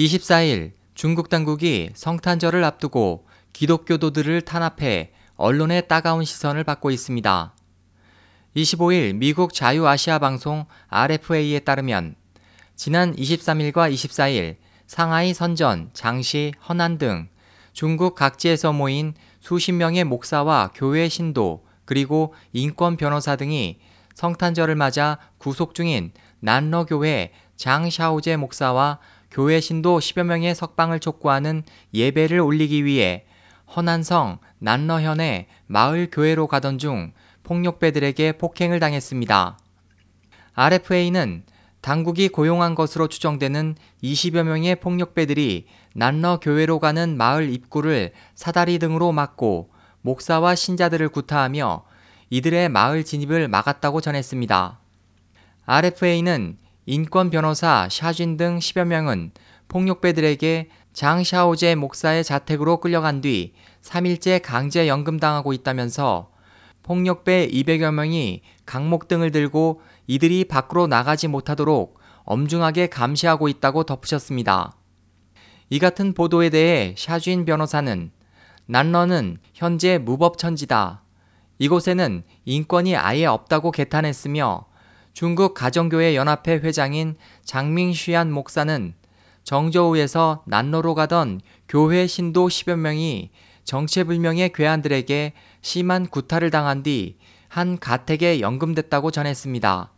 24일 중국 당국이 성탄절을 앞두고 기독교도들을 탄압해 언론의 따가운 시선을 받고 있습니다. 25일 미국 자유아시아 방송 RFA에 따르면 지난 23일과 24일 상하이 선전, 장시, 허난 등 중국 각지에서 모인 수십 명의 목사와 교회 신도 그리고 인권 변호사 등이 성탄절을 맞아 구속 중인 난러 교회 장샤오제 목사와 교회 신도 10여 명의 석방을 촉구하는 예배를 올리기 위해 허난성 난러현의 마을 교회로 가던 중 폭력배들에게 폭행을 당했습니다. RFA는 당국이 고용한 것으로 추정되는 20여 명의 폭력배들이 난러 교회로 가는 마을 입구를 사다리 등으로 막고 목사와 신자들을 구타하며 이들의 마을 진입을 막았다고 전했습니다. RFA는 인권 변호사 샤진 등 10여 명은 폭력배들에게 장 샤오제 목사의 자택으로 끌려간 뒤 3일째 강제 연금당하고 있다면서 폭력배 200여 명이 강목 등을 들고 이들이 밖으로 나가지 못하도록 엄중하게 감시하고 있다고 덧붙였습니다. 이 같은 보도에 대해 샤쥔 변호사는 난러는 현재 무법천지다. 이곳에는 인권이 아예 없다고 개탄했으며 중국 가정교회 연합회 회장인 장밍쉬안 목사는 정저우에서 난로로 가던 교회 신도 10여 명이 정체불명의 괴한들에게 심한 구타를 당한 뒤 한 가택에 연금됐다고 전했습니다.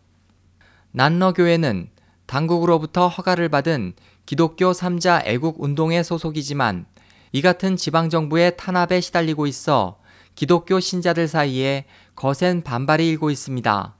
난러 교회는 당국으로부터 허가를 받은 기독교 3자 애국 운동의 소속이지만 이 같은 지방정부의 탄압에 시달리고 있어 기독교 신자들 사이에 거센 반발이 일고 있습니다.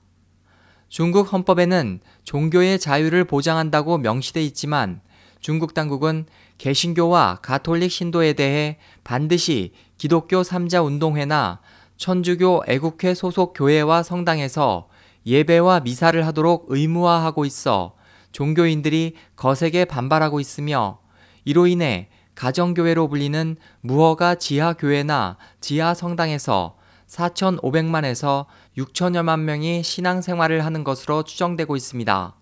중국 헌법에는 종교의 자유를 보장한다고 명시돼 있지만 중국 당국은 개신교와 가톨릭 신도에 대해 반드시 기독교 3자 운동회나 천주교 애국회 소속 교회와 성당에서 예배와 미사를 하도록 의무화하고 있어 종교인들이 거세게 반발하고 있으며 이로 인해 가정교회로 불리는 무허가 지하교회나 지하성당에서 4,500만에서 6천여만 명이 신앙생활을 하는 것으로 추정되고 있습니다.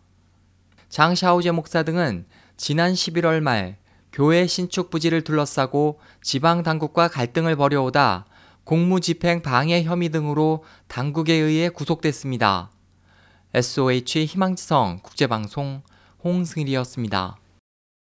장 샤오제 목사 등은 지난 11월 말 교회 신축 부지를 둘러싸고 지방 당국과 갈등을 벌여오다 공무집행 방해 혐의 등으로 당국에 의해 구속됐습니다. SOH 희망지성 국제방송 홍승일이었습니다.